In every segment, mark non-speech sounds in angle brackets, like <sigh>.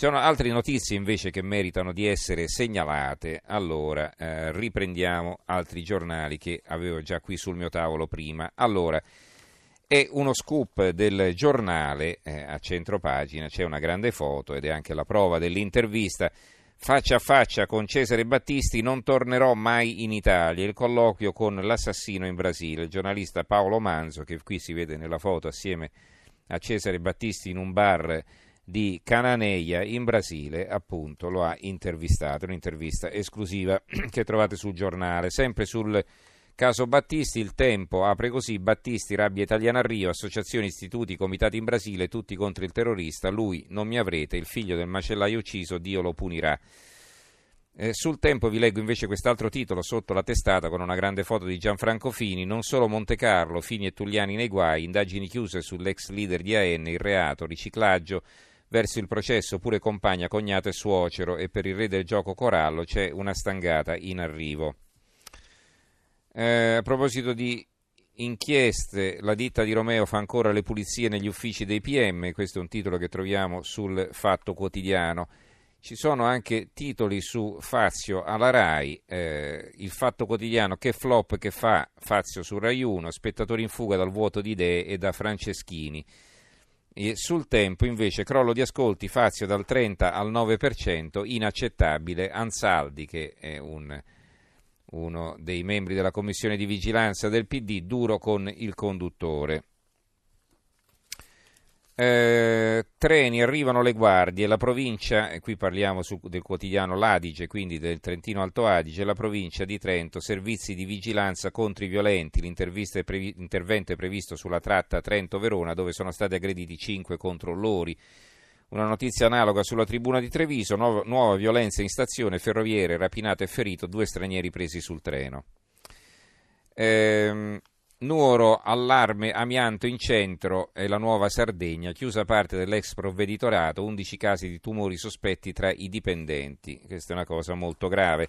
Ci sono altre notizie invece che meritano di essere segnalate, allora eh, riprendiamo altri giornali che avevo già qui sul mio tavolo prima. Allora, è uno scoop del giornale eh, a centro pagina, c'è una grande foto ed è anche la prova dell'intervista. Faccia a faccia con Cesare Battisti, non tornerò mai in Italia. Il colloquio con l'assassino in Brasile, il giornalista Paolo Manzo, che qui si vede nella foto assieme a Cesare Battisti in un bar di Cananeia in Brasile, appunto, lo ha intervistato, un'intervista esclusiva <clears throat> che trovate sul giornale, sempre sul Caso Battisti, il tempo apre così, Battisti, rabbia italiana a Rio, associazioni, istituti, comitati in Brasile, tutti contro il terrorista, lui non mi avrete, il figlio del macellaio ucciso, Dio lo punirà. Eh, sul tempo vi leggo invece quest'altro titolo sotto la testata con una grande foto di Gianfranco Fini, non solo Monte Carlo, Fini e Tugliani nei guai, indagini chiuse sull'ex leader di AN, il reato, riciclaggio, verso il processo pure compagna, cognato e suocero e per il re del gioco Corallo c'è una stangata in arrivo. Eh, a proposito di inchieste, la ditta di Romeo fa ancora le pulizie negli uffici dei PM, questo è un titolo che troviamo sul Fatto Quotidiano. Ci sono anche titoli su Fazio alla RAI, eh, il Fatto Quotidiano, che flop che fa Fazio su RAI 1, spettatori in fuga dal vuoto di idee e da Franceschini. E sul tempo invece crollo di ascolti Fazio dal 30 al 9%, inaccettabile, Ansaldi che è un uno dei membri della commissione di vigilanza del PD, duro con il conduttore. Eh, treni, arrivano le guardie, la provincia, e qui parliamo su, del quotidiano L'Adige, quindi del Trentino Alto Adige, la provincia di Trento, servizi di vigilanza contro i violenti, l'intervento è previsto sulla tratta Trento-Verona dove sono stati aggrediti cinque controllori. Una notizia analoga sulla tribuna di Treviso, nuova, nuova violenza in stazione, ferroviere, rapinato e ferito, due stranieri presi sul treno. Ehm, Nuoro, allarme, amianto in centro e la nuova Sardegna, chiusa parte dell'ex provveditorato, 11 casi di tumori sospetti tra i dipendenti. Questa è una cosa molto grave.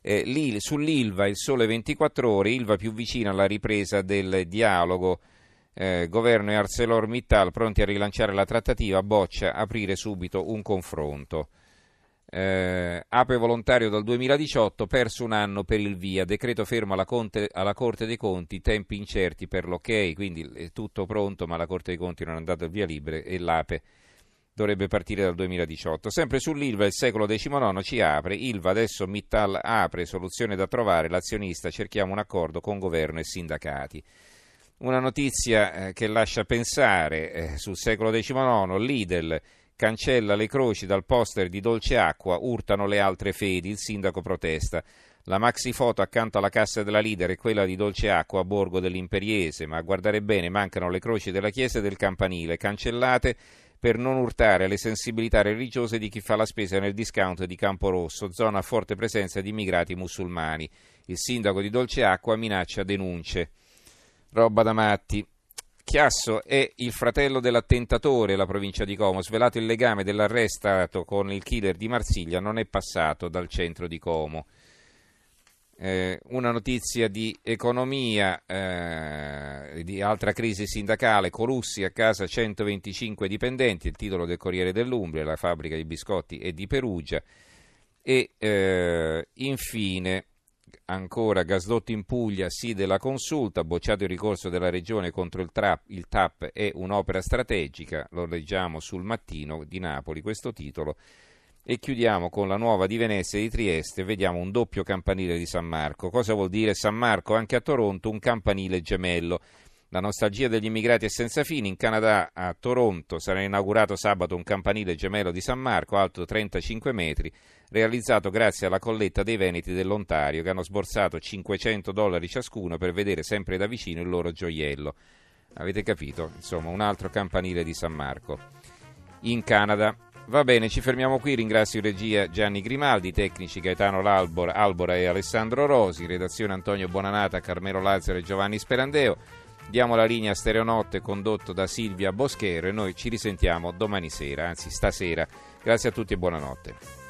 Eh, sull'Ilva, il sole 24 ore, Ilva più vicina alla ripresa del dialogo eh, governo e ArcelorMittal pronti a rilanciare la trattativa, boccia aprire subito un confronto. Eh, ape volontario dal 2018, perso un anno per il via, decreto fermo alla, Conte, alla, Corte dei Conti, tempi incerti per l'ok, quindi è tutto pronto ma la Corte dei Conti non dato il via libera e l'Ape dovrebbe partire dal 2018. Sempre sull'Ilva il secolo XIX ci apre, Ilva adesso Mittal apre, soluzione da trovare, l'azionista cerchiamo un accordo con governo e sindacati. Una notizia eh, che lascia pensare eh, sul secolo XIX, Lidl cancella le croci dal poster di Dolce Acqua, urtano le altre fedi, il sindaco protesta. La maxi foto accanto alla cassa della Lider è quella di Dolce Acqua a Borgo dell'Imperiese, ma a guardare bene mancano le croci della chiesa e del campanile, cancellate per non urtare le sensibilità religiose di chi fa la spesa nel discount di Camporosso, zona a forte presenza di immigrati musulmani. Il sindaco di Dolce Acqua minaccia denunce. Roba da matti. Chiasso è il fratello dell'attentatore, la provincia di Como. Svelato il legame dell'arrestato con il killer di Marsiglia, non è passato dal centro di Como. Eh, una notizia di economia, eh, di altra crisi sindacale, Colussi a casa 125 dipendenti, il titolo del Corriere dell'Umbria, la fabbrica di biscotti è di Perugia. E eh, infine ancora gasdotti in Puglia, sì della consulta, bocciato il ricorso della regione contro il, trap, il TAP è un'opera strategica, lo leggiamo sul mattino di Napoli questo titolo e chiudiamo con la nuova di Venezia e di Trieste, vediamo un doppio campanile di San Marco. Cosa vuol dire San Marco? Anche a Toronto un campanile gemello. La nostalgia degli immigrati è senza fine. In Canada, a Toronto, sarà inaugurato sabato un campanile gemello di San Marco, alto 35 metri, realizzato grazie alla colletta dei Veneti dell'Ontario, che hanno sborsato 500 dollari ciascuno per vedere sempre da vicino il loro gioiello. Avete capito? Insomma, un altro campanile di San Marco. In Canada. Va bene, ci fermiamo qui. Ringrazio in regia Gianni Grimaldi, tecnici Gaetano Albora e Alessandro Rosi, redazione Antonio Bonanata, Carmelo Lazzaro e Giovanni Sperandeo. Diamo la linea Stereonotte condotto da Silvia Boschero e noi ci risentiamo domani sera, anzi stasera. Grazie a tutti e buonanotte.